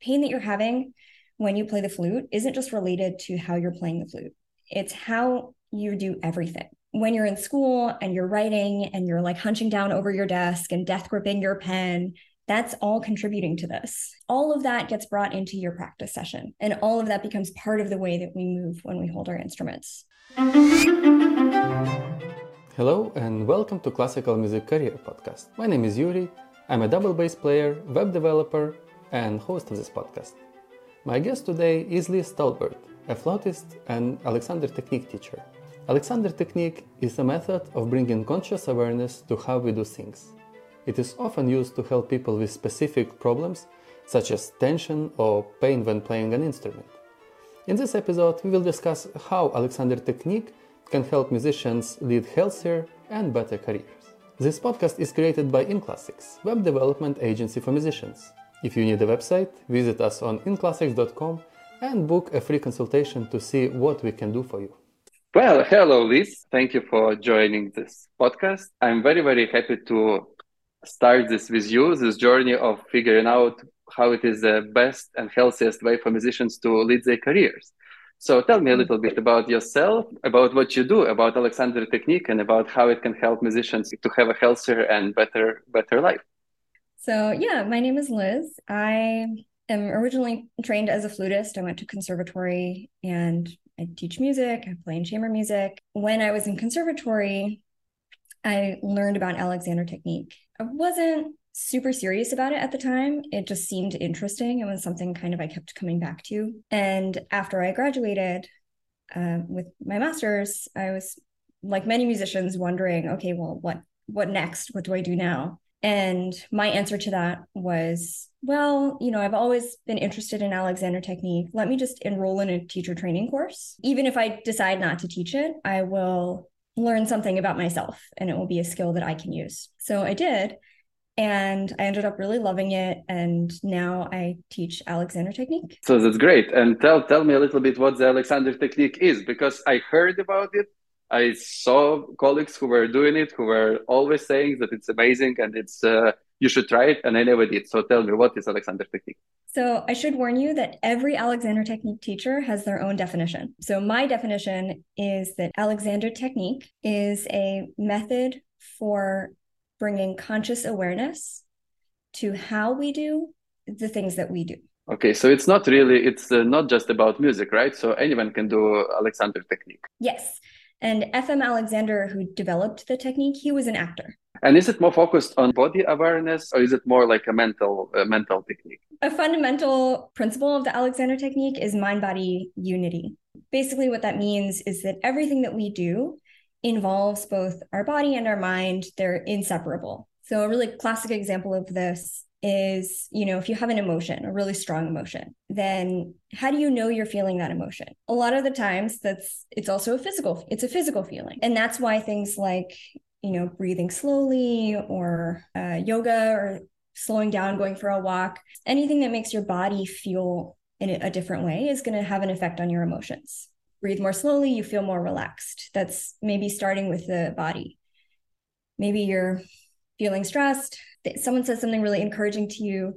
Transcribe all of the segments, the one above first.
pain that you're having when you play the flute isn't just related to how you're playing the flute, it's how you do everything. When you're in school and you're writing and you're like hunching down over your desk and death gripping your pen, that's all contributing to this. All of that gets brought into your practice session, and all of that becomes part of the way that we move when we hold our instruments. Hello, and welcome to Classical Music Career Podcast. My name is Yuri. I'm a double bass player, web developer, and host of this podcast. My guest today is Liz Talbert, a flautist and Alexander Technique teacher. Alexander Technique is a method of bringing conscious awareness to how we do things. It is often used to help people with specific problems such as tension or pain when playing an instrument. In this episode, we will discuss how Alexander Technique can help musicians lead healthier and better careers. This podcast is created by InClassics, web development agency for musicians. If you need a website, visit us on inclassics.com and book a free consultation to see what we can do for you. Well, hello, Liz. Thank you for joining this podcast. I'm very, very happy to start this with you, this journey of figuring out how it is the best and healthiest way for musicians to lead their careers. So tell me a little bit about yourself, about what you do, about Alexander Technique, and about how it can help musicians to have a healthier and better better life. So yeah, my name is Liz. I am originally trained as a flutist. I went to conservatory and I teach music. I play in chamber music. When I was in conservatory, I learned about Alexander Technique. I wasn't super serious about it at the time. It just seemed interesting. It was something kind of I kept coming back to. And after I graduated uh, with my master's, I was like many musicians wondering, okay, well, what what next? What do I do now? And my answer to that was, well, you know, I've always been interested in Alexander technique. Let me just enroll in a teacher training course. Even if I decide not to teach it, I will learn something about myself and it will be a skill that I can use. So I did. And I ended up really loving it. And now I teach Alexander Technique. So that's great. And tell tell me a little bit what the Alexander Technique is, because I heard about it. I saw colleagues who were doing it, who were always saying that it's amazing and it's uh, you should try it, and I never did. So tell me, what is Alexander Technique? So I should warn you that every Alexander Technique teacher has their own definition. So my definition is that Alexander Technique is a method for bringing conscious awareness to how we do the things that we do. Okay, so it's not really, it's uh, not just about music, right? So anyone can do Alexander technique. Yes. And FM Alexander, who developed the technique, he was an actor. And is it more focused on body awareness or is it more like a mental uh, mental technique? A fundamental principle of the Alexander technique is mind body unity. Basically, what that means is that everything that we do involves both our body and our mind. They're inseparable. So, a really classic example of this is, you know, if you have an emotion, a really strong emotion, then how do you know you're feeling that emotion? A lot of the times that's it's also a physical it's a physical feeling. And that's why things like, you know, breathing slowly or uh, yoga or slowing down, going for a walk, anything that makes your body feel in a different way is going to have an effect on your emotions breathe more slowly, you feel more relaxed. That's maybe starting with the body. Maybe you're feeling stressed. Someone says something really encouraging to you.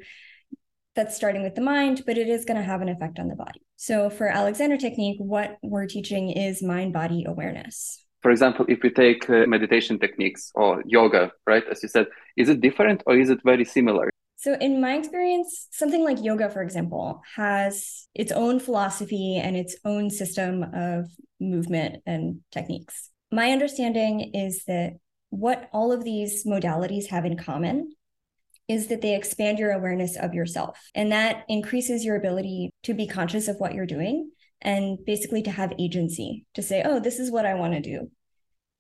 That's starting with the mind, but it is going to have an effect on the body. So, for Alexander Technique, what we're teaching is mind body awareness. For example, if we take uh, meditation techniques or yoga, right, as you said, is it different or is it very similar? So, in my experience, something like yoga, for example, has its own philosophy and its own system of movement and techniques. My understanding is that what all of these modalities have in common is that they expand your awareness of yourself. And that increases your ability to be conscious of what you're doing and basically to have agency to say, oh, this is what I want to do.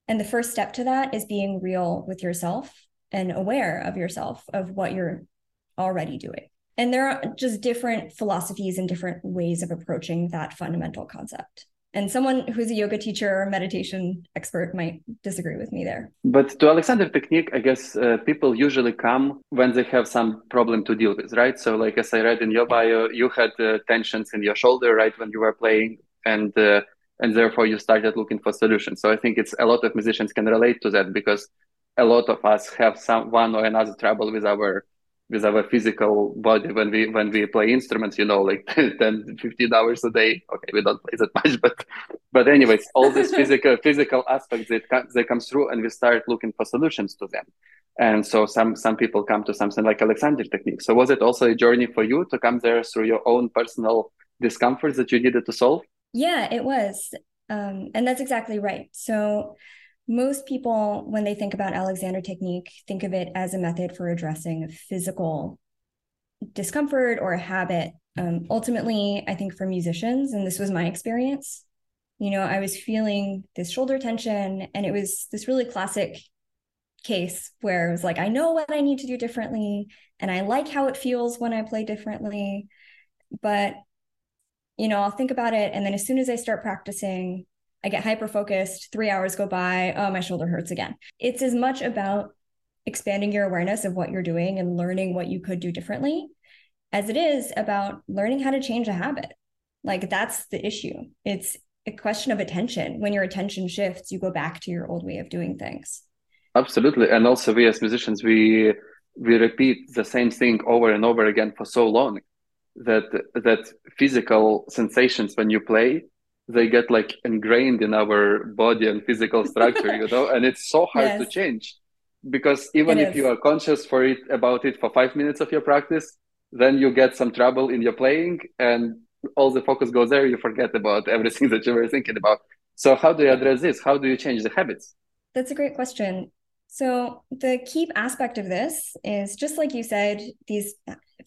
And the first step to that is being real with yourself and aware of yourself, of what you're already doing. And there are just different philosophies and different ways of approaching that fundamental concept. And someone who's a yoga teacher or meditation expert might disagree with me there. But to Alexander technique, I guess uh, people usually come when they have some problem to deal with, right? So, like as I read in your bio, you had uh, tensions in your shoulder, right, when you were playing, and uh, and therefore you started looking for solutions. So I think it's a lot of musicians can relate to that because a lot of us have some one or another trouble with our with our physical body when we when we play instruments you know like 10 15 hours a day. Okay we don't play that much but but anyways all these physical physical aspects that come, they come through and we start looking for solutions to them. And so some some people come to something like alexander technique. So was it also a journey for you to come there through your own personal discomforts that you needed to solve? Yeah it was. Um, and that's exactly right. So most people, when they think about Alexander technique, think of it as a method for addressing physical discomfort or a habit. Um, ultimately, I think for musicians, and this was my experience, you know, I was feeling this shoulder tension, and it was this really classic case where it was like, I know what I need to do differently, and I like how it feels when I play differently. But, you know, I'll think about it. And then as soon as I start practicing, I get hyper focused, three hours go by, oh, my shoulder hurts again. It's as much about expanding your awareness of what you're doing and learning what you could do differently as it is about learning how to change a habit. Like that's the issue. It's a question of attention. When your attention shifts, you go back to your old way of doing things. Absolutely. And also we as musicians, we we repeat the same thing over and over again for so long that that physical sensations when you play they get like ingrained in our body and physical structure you know? And it's so hard yes. to change because even it if is. you are conscious for it about it for five minutes of your practice then you get some trouble in your playing and all the focus goes there. You forget about everything that you were thinking about. So how do you address this? How do you change the habits? That's a great question. So the key aspect of this is just like you said these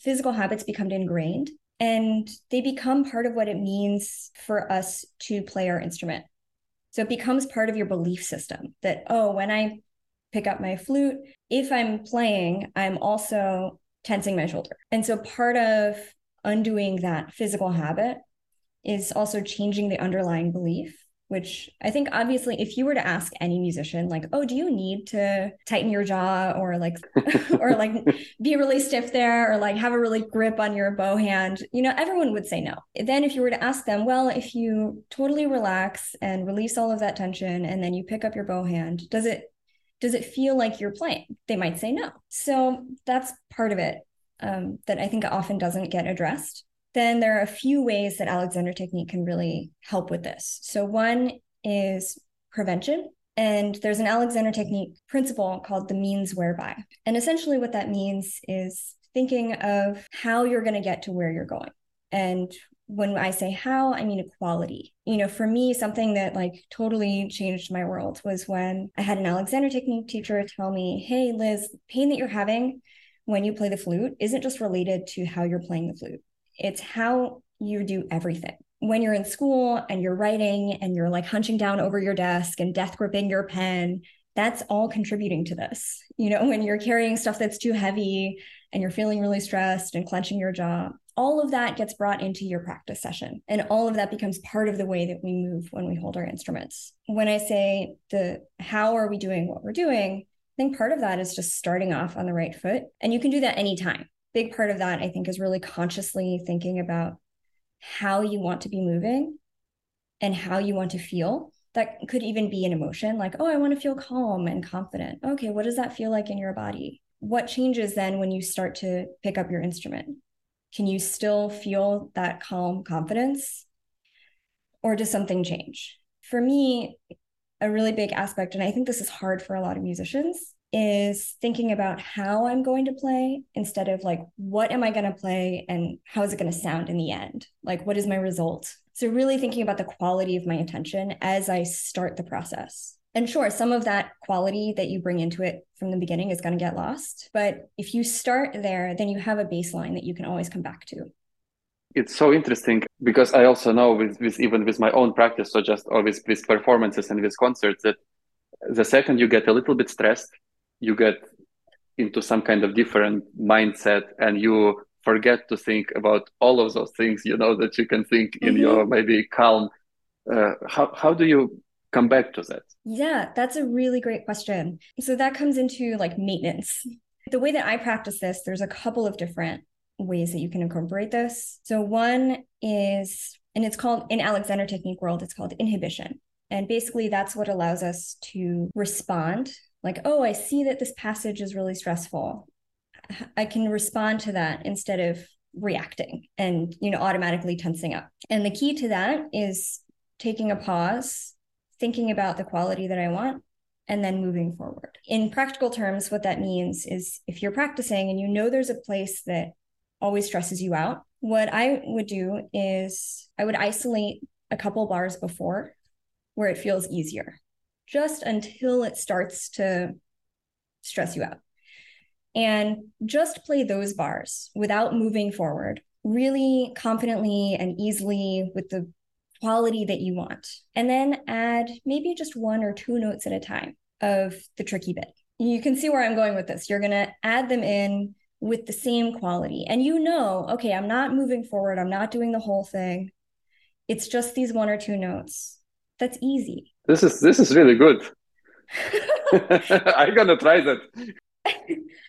physical habits become ingrained and they become part of what it means for us to play our instrument. So it becomes part of your belief system that, oh, when I pick up my flute, if I'm playing, I'm also tensing my shoulder. And so part of undoing that physical habit is also changing the underlying belief which I think obviously if you were to ask any musician like oh do you need to tighten your jaw or like or like be really stiff there or like have a really grip on your bow hand? You know everyone would say no. Then if you were to ask them well if you totally relax and release all of that tension and then you pick up your bow hand does it does it feel like you're playing? They might say no. So that's part of it um, that I think often doesn't get addressed then there are a few ways that Alexander Technique can really help with this. So, one is prevention. And there's an Alexander Technique principle called the means whereby. And essentially, what that means is thinking of how you're going to get to where you're going. And when I say how, I mean equality. You know, for me, something that like totally changed my world was when I had an Alexander Technique teacher tell me, Hey, Liz, pain that you're having when you play the flute isn't just related to how you're playing the flute it's how you do everything. When you're in school and you're writing and you're like hunching down over your desk and death gripping your pen, that's all contributing to this. You know, when you're carrying stuff that's too heavy and you're feeling really stressed and clenching your jaw, all of that gets brought into your practice session. And all of that becomes part of the way that we move when we hold our instruments. When I say the how are we doing what we're doing, I think part of that is just starting off on the right foot. And you can do that anytime big part of that, I think, is really consciously thinking about how you want to be moving and how you want to feel. That could even be an emotion like, oh, I want to feel calm and confident. Okay, what does that feel like in your body? What changes then when you start to pick up your instrument? Can you still feel that calm confidence? Or does something change? For me, a really big aspect, and I think this is hard for a lot of musicians, is thinking about how I'm going to play instead of like, what am I going to play and how is it going to sound in the end? Like, what is my result? So, really thinking about the quality of my attention as I start the process. And sure, some of that quality that you bring into it from the beginning is going to get lost. But if you start there, then you have a baseline that you can always come back to. It's so interesting because I also know with, with even with my own practice, so just with, with performances and with concerts, that the second you get a little bit stressed, you get into some kind of different mindset and you forget to think about all of those things you know that you can think in mm-hmm. your maybe calm uh, how, how do you come back to that? Yeah that's a really great question. So that comes into like maintenance. The way that i practice this there's a couple of different ways that you can incorporate this. So one is and it's called in alexander technique world it's called inhibition. And basically that's what allows us to respond like, oh, I see that this passage is really stressful. I can respond to that instead of reacting and you know automatically tensing up. And the key to that is taking a pause, thinking about the quality that I want and then moving forward. In practical terms, what that means is if you're practicing and you know there's a place that always stresses you out, what I would do is I would isolate a couple bars before where it feels easier, just until it starts to stress you out. And just play those bars without moving forward, really confidently and easily with the quality that you want. And then add maybe just one or two notes at a time of the tricky bit. You can see where I'm going with this. You're going to add them in with the same quality. And you know, okay, I'm not moving forward. I'm not doing the whole thing. It's just these one or two notes. That's easy. This is this is really good. I'm gonna try that.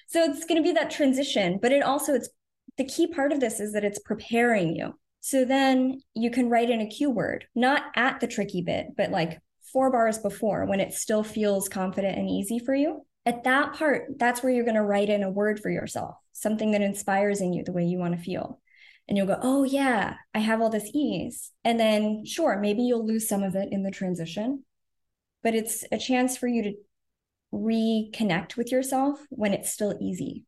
so it's gonna be that transition, but it also it's the key part of this is that it's preparing you. So then you can write in a cue word, not at the tricky bit, but like four bars before when it still feels confident and easy for you. At that part, that's where you're going to write in a word for yourself, something that inspires in you the way you want to feel. And you'll go, oh, yeah, I have all this ease. And then, sure, maybe you'll lose some of it in the transition, but it's a chance for you to reconnect with yourself when it's still easy.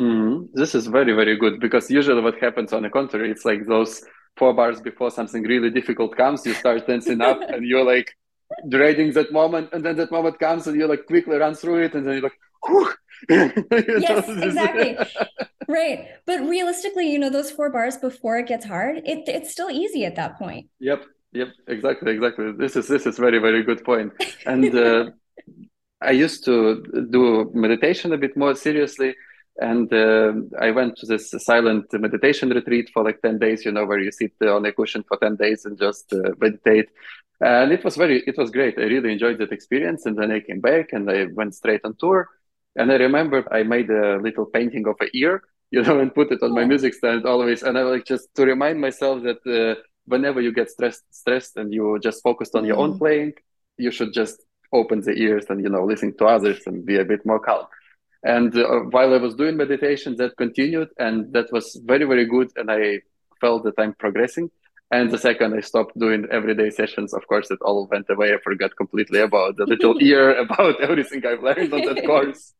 Mm-hmm. This is very, very good because usually what happens on the contrary, it's like those four bars before something really difficult comes, you start tensing up and you're like dreading that moment. And then that moment comes and you like quickly run through it and then you're like, yes, exactly. right. But realistically, you know, those four bars before it gets hard, it, it's still easy at that point. Yep. Yep. Exactly. Exactly. This is, this is very, very good point. And, uh, I used to do meditation a bit more seriously and uh, I went to this silent meditation retreat for like 10 days, you know, where you sit on a cushion for 10 days and just uh, meditate. And it was very, it was great. I really enjoyed that experience. And then I came back and I went straight on tour. And I remember I made a little painting of an ear, you know, and put it on my music stand always. And I like just to remind myself that uh, whenever you get stressed, stressed and you just focused on mm. your own mm. playing, you should just open the ears and, you know, listen to others and be a bit more calm. And uh, while I was doing meditation, that continued, and that was very, very good. And I felt that I'm progressing. And the second I stopped doing everyday sessions, of course, it all went away. I forgot completely about the little ear, about everything I've learned on that course.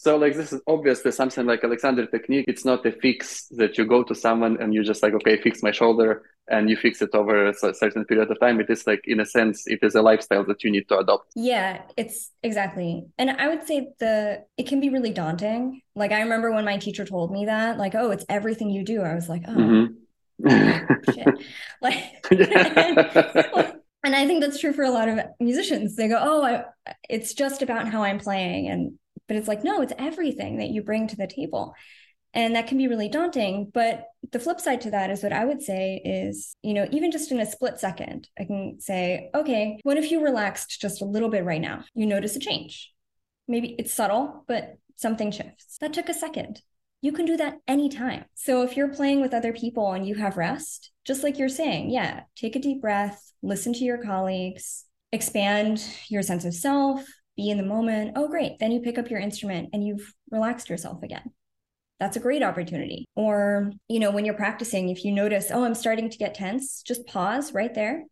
So like this is obviously something like Alexander technique. It's not a fix that you go to someone and you just like, okay, fix my shoulder and you fix it over a certain period of time. It is like, in a sense, it is a lifestyle that you need to adopt. Yeah, it's exactly. And I would say the, it can be really daunting. Like I remember when my teacher told me that, like, oh, it's everything you do. I was like, oh, mm-hmm. shit. Like, and I think that's true for a lot of musicians. They go, oh, I, it's just about how I'm playing. And but it's like, no, it's everything that you bring to the table. And that can be really daunting. But the flip side to that is what I would say is, you know, even just in a split second, I can say, okay, what if you relaxed just a little bit right now? You notice a change. Maybe it's subtle, but something shifts. That took a second. You can do that anytime. So if you're playing with other people and you have rest, just like you're saying, yeah, take a deep breath, listen to your colleagues, expand your sense of self, be in the moment. Oh, great. Then you pick up your instrument and you've relaxed yourself again. That's a great opportunity. Or, you know, when you're practicing, if you notice, oh, I'm starting to get tense, just pause right there,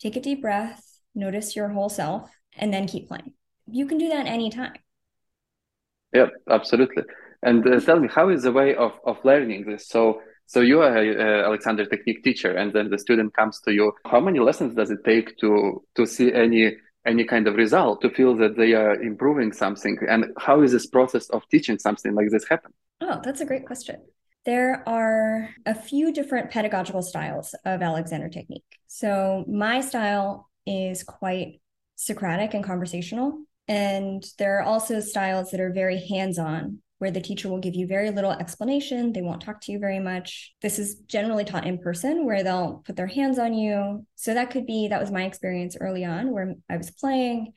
take a deep breath, notice your whole self, and then keep playing. You can do that anytime. Yeah, absolutely. And uh, tell me, how is the way of, of learning this? So, so you are a, a Alexander Technique teacher, and then the student comes to you. How many lessons does it take to to see any any kind of result to feel that they are improving something? And how is this process of teaching something like this happen? Oh that's a great question. There are a few different pedagogical styles of alexander technique. So my style is quite socratic and conversational and there are also styles that are very hands-on where the teacher will give you very little explanation. They won't talk to you very much. This is generally taught in person where they'll put their hands on you. So that could be, that was my experience early on where I was playing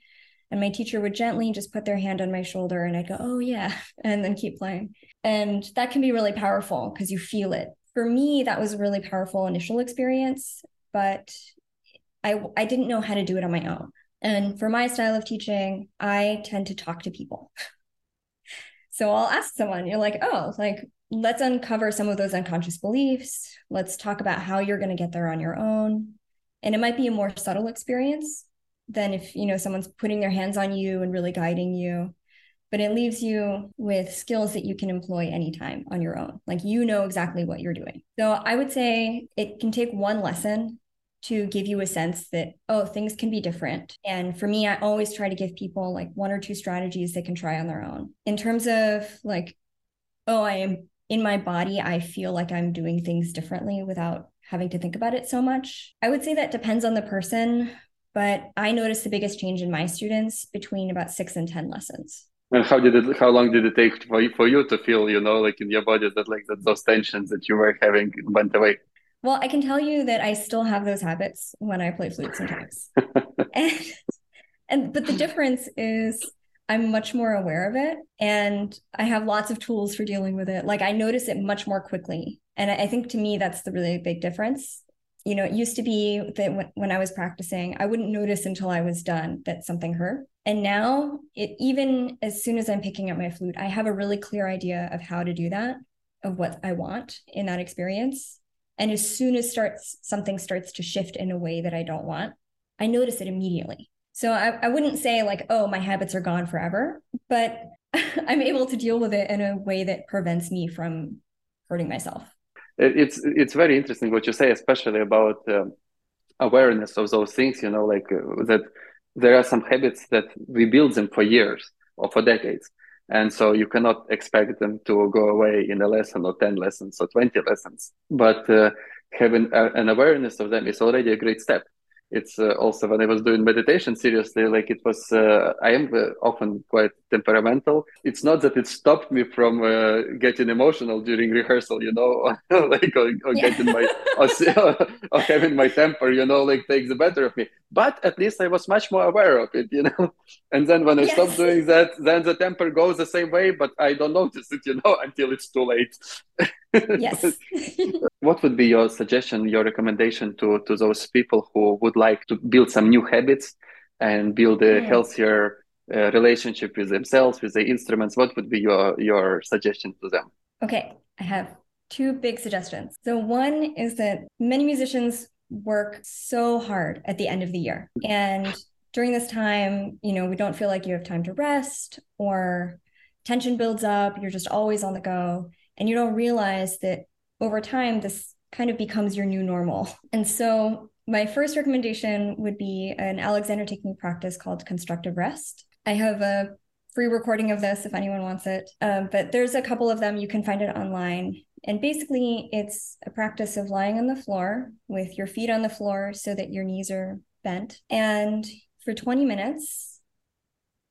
and my teacher would gently just put their hand on my shoulder and I'd go, oh, yeah, and then keep playing. And that can be really powerful because you feel it. For me, that was a really powerful initial experience, but I, I didn't know how to do it on my own. And for my style of teaching, I tend to talk to people. So I'll ask someone, you're like, oh, like, let's uncover some of those unconscious beliefs. Let's talk about how you're going to get there on your own. And it might be a more subtle experience than if, you know, someone's putting their hands on you and really guiding you. But it leaves you with skills that you can employ anytime on your own. Like you know exactly what you're doing. So I would say it can take one lesson to give you a sense that oh things can be different. And for me i always try to give people like one or two strategies they can try on their own. In terms of like oh i am in my body i feel like i'm doing things differently without having to think about it so much. I would say that depends on the person but i noticed the biggest change in my students between about six and ten lessons. And how did it how long did it take for you, for you to feel you know like in your body that like that those tensions that you were having went away well, I can tell you that I still have those habits when I play flute sometimes. and, and but the difference is I'm much more aware of it and I have lots of tools for dealing with it. Like I notice it much more quickly. And I think to me that's the really big difference. You know, it used to be that when, when I was practicing, I wouldn't notice until I was done that something hurt. And now, it even as soon as I'm picking up my flute, I have a really clear idea of how to do that, of what I want in that experience and as soon as starts something starts to shift in a way that I don't want, I notice it immediately. So I, I wouldn't say like, oh, my habits are gone forever, but I'm able to deal with it in a way that prevents me from hurting myself. It's it's very interesting what you say, especially about uh, awareness of those things. You know, like uh, that there are some habits that we build them for years or for decades, and so you cannot expect them to go away in a lesson or 10 lessons or 20 lessons. But uh, having a, an awareness of them is already a great step it's uh, also when I was doing meditation seriously, like it was, uh, I am uh, often quite temperamental. It's not that it stopped me from uh, getting emotional during rehearsal, you know, like or, or yeah. getting my, or, or, having my temper, you know, like takes the better of me. But at least I was much more aware of it, you know. And then when I yes. stop doing that, then the temper goes the same way, but I don't notice it, you know, until it's too late. yes. What would be your suggestion, your recommendation to, to those people who would like to build some new habits and build a mm. healthier uh, relationship with themselves, with the instruments? What would be your, your suggestion to them? Okay, I have two big suggestions. So, one is that many musicians work so hard at the end of the year. And during this time, you know, we don't feel like you have time to rest or tension builds up. You're just always on the go and you don't realize that over time this kind of becomes your new normal. And so my first recommendation would be an alexander technique practice called constructive rest. I have a free recording of this if anyone wants it um, but there's a couple of them. You can find it online. And basically it's a practice of lying on the floor with your feet on the floor so that your knees are bent. And for 20 minutes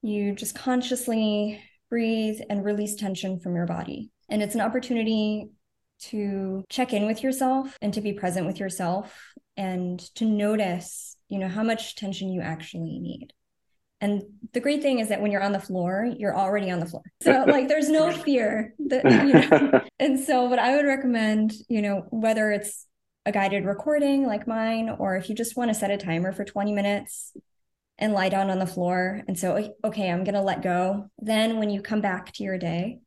you just consciously breathe and release tension from your body. And it's an opportunity to check in with yourself and to be present with yourself and to notice, you know, how much tension you actually need. And the great thing is that when you're on the floor, you're already on the floor. So like there's no fear that you know. and so what I would recommend, you know, whether it's a guided recording like mine or if you just want to set a timer for 20 minutes and lie down on the floor and so okay, I'm going to let go. Then when you come back to your day,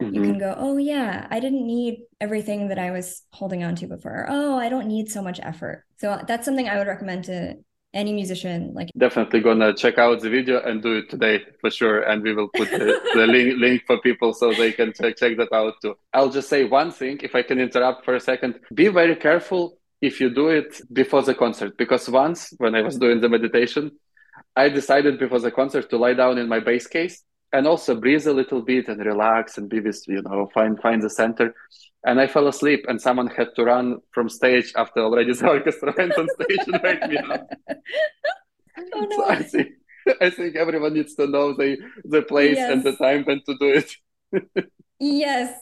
Mm-hmm. You can go, oh, yeah, I didn't need everything that I was holding on to before. Oh, I don't need so much effort. So that's something I would recommend to any musician. Like, definitely gonna check out the video and do it today for sure. And we will put the, the link, link for people so they can check, check that out too. I'll just say one thing, if I can interrupt for a second be very careful if you do it before the concert, because once when I was doing the meditation, I decided before the concert to lie down in my bass case and also breathe a little bit and relax and be with you know find find the center. And i fell asleep and someone had to run from stage after already the orchestra went on stage and wake me up. Oh, no. so i think i think everyone needs to know the the place yes. and the time when to do it. Yes.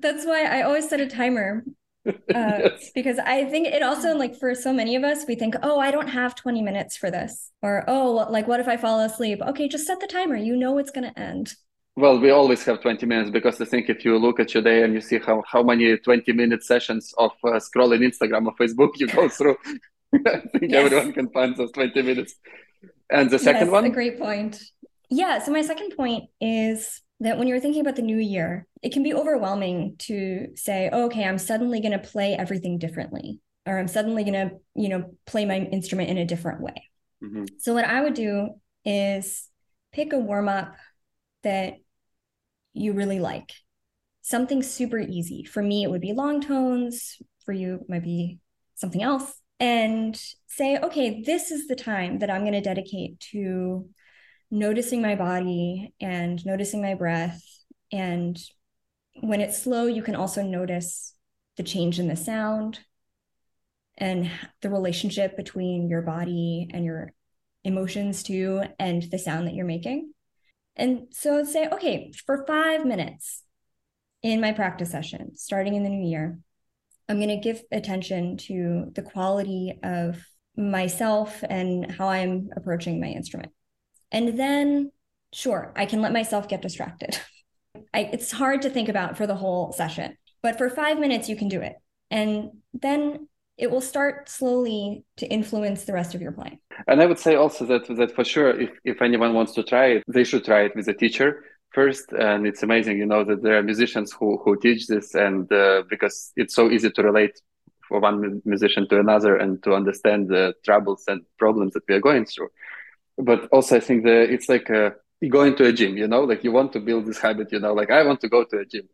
That's why i always set a timer uh, yes. because I think it also like for so many of us, we think, oh, I don't have 20 minutes for this, or oh, like what if I fall asleep? Okay, just set the timer. You know it's going to end. Well, we always have 20 minutes because I think if you look at your day and you see how, how many 20 minute sessions of uh, scrolling Instagram or Facebook you go through, I think yes. everyone can find those 20 minutes. And the second yes, one? A great point. Yeah. So my second point is that when you're thinking about the new year, it can be overwhelming to say, oh, okay, I'm suddenly going to play everything differently, or I'm suddenly going to, you know, play my instrument in a different way. Mm-hmm. So what I would do is pick a warm up that you really like. Something super easy. For me, it would be long tones. For you, it might be something else. And say, okay, this is the time that I'm going to dedicate to noticing my body and noticing my breath. And when it's slow, you can also notice the change in the sound and the relationship between your body and your emotions too, and the sound that you're making. And so say, okay, for five minutes in my practice session, starting in the new year, I'm going to give attention to the quality of myself and how I'm approaching my instrument. And then, sure, I can let myself get distracted. I, it's hard to think about for the whole session, but for five minutes, you can do it. And then it will start slowly to influence the rest of your playing. And I would say also that that for sure, if, if anyone wants to try it, they should try it with a teacher first. And it's amazing, you know, that there are musicians who who teach this, and uh, because it's so easy to relate for one musician to another and to understand the troubles and problems that we are going through. But also, I think that it's like uh, going to a gym, you know, like you want to build this habit, you know, like I want to go to a gym.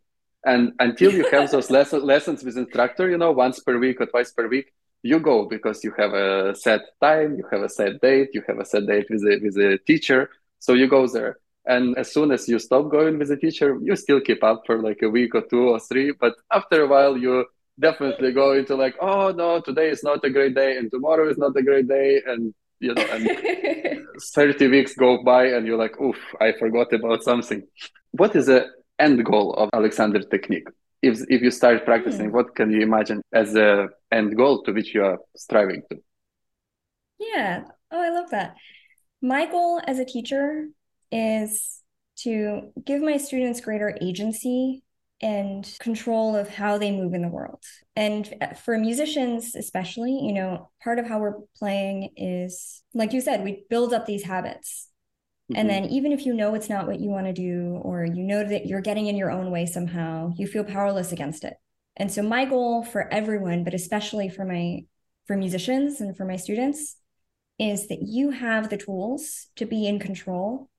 And until you have those lesson, lessons with instructor you know once per week or twice per week you go because you have a set time you have a set date you have a set date with a, with a teacher. So you go there. And as soon as you stop going with a teacher you still keep up for like a week or two or three. But after a while you definitely go into like oh no today is not a great day and tomorrow is not a great day. And you know and 30 weeks go by and you're like oof i forgot about something what is the end goal of Alexander technique? If if you start practicing, mm. what can you imagine as a end goal to which you are striving to? Yeah. Oh, I love that. My goal as a teacher is to give my students greater agency and control of how they move in the world. And for musicians, especially, you know, part of how we're playing is, like you said, we build up these habits Mm-hmm. And then even if you know it's not what you want to do, or you know that you're getting in your own way somehow, you feel powerless against it. And so my goal for everyone, but especially for my for musicians and for my students, is that you have the tools to be in control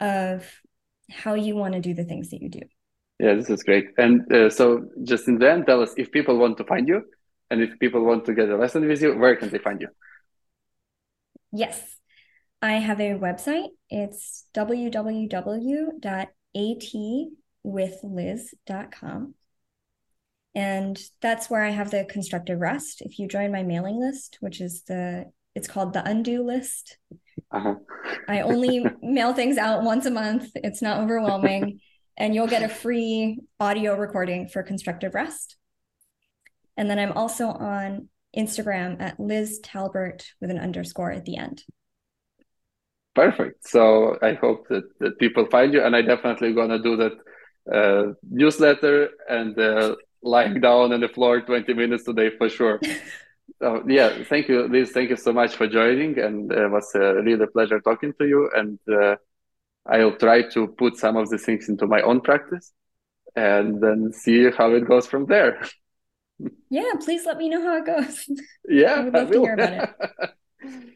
of how you want to do the things that you do. Yeah, this is great. And uh, so, just in the end, tell us if people want to find you, and if people want to get a lesson with you, where can they find you? Yes, I have a website. It's www.atwithliz.com. And that's where I have the constructive rest. If you join my mailing list, which is the, it's called the undo list. Uh-huh. I only mail things out once a month. It's not overwhelming. And you'll get a free audio recording for constructive rest. And then I'm also on Instagram at Liz Talbert with an underscore at the end perfect. So I hope that, that people find you, and I definitely gonna do that uh, newsletter and uh, lying down on the floor 20 minutes today for sure. so yeah, thank you, Liz. Thank you so much for joining, and uh, it was a really pleasure talking to you. And uh, I'll try to put some of the things into my own practice, and then see how it goes from there. Yeah, please let me know how it goes. Yeah, I would love I to hear about it.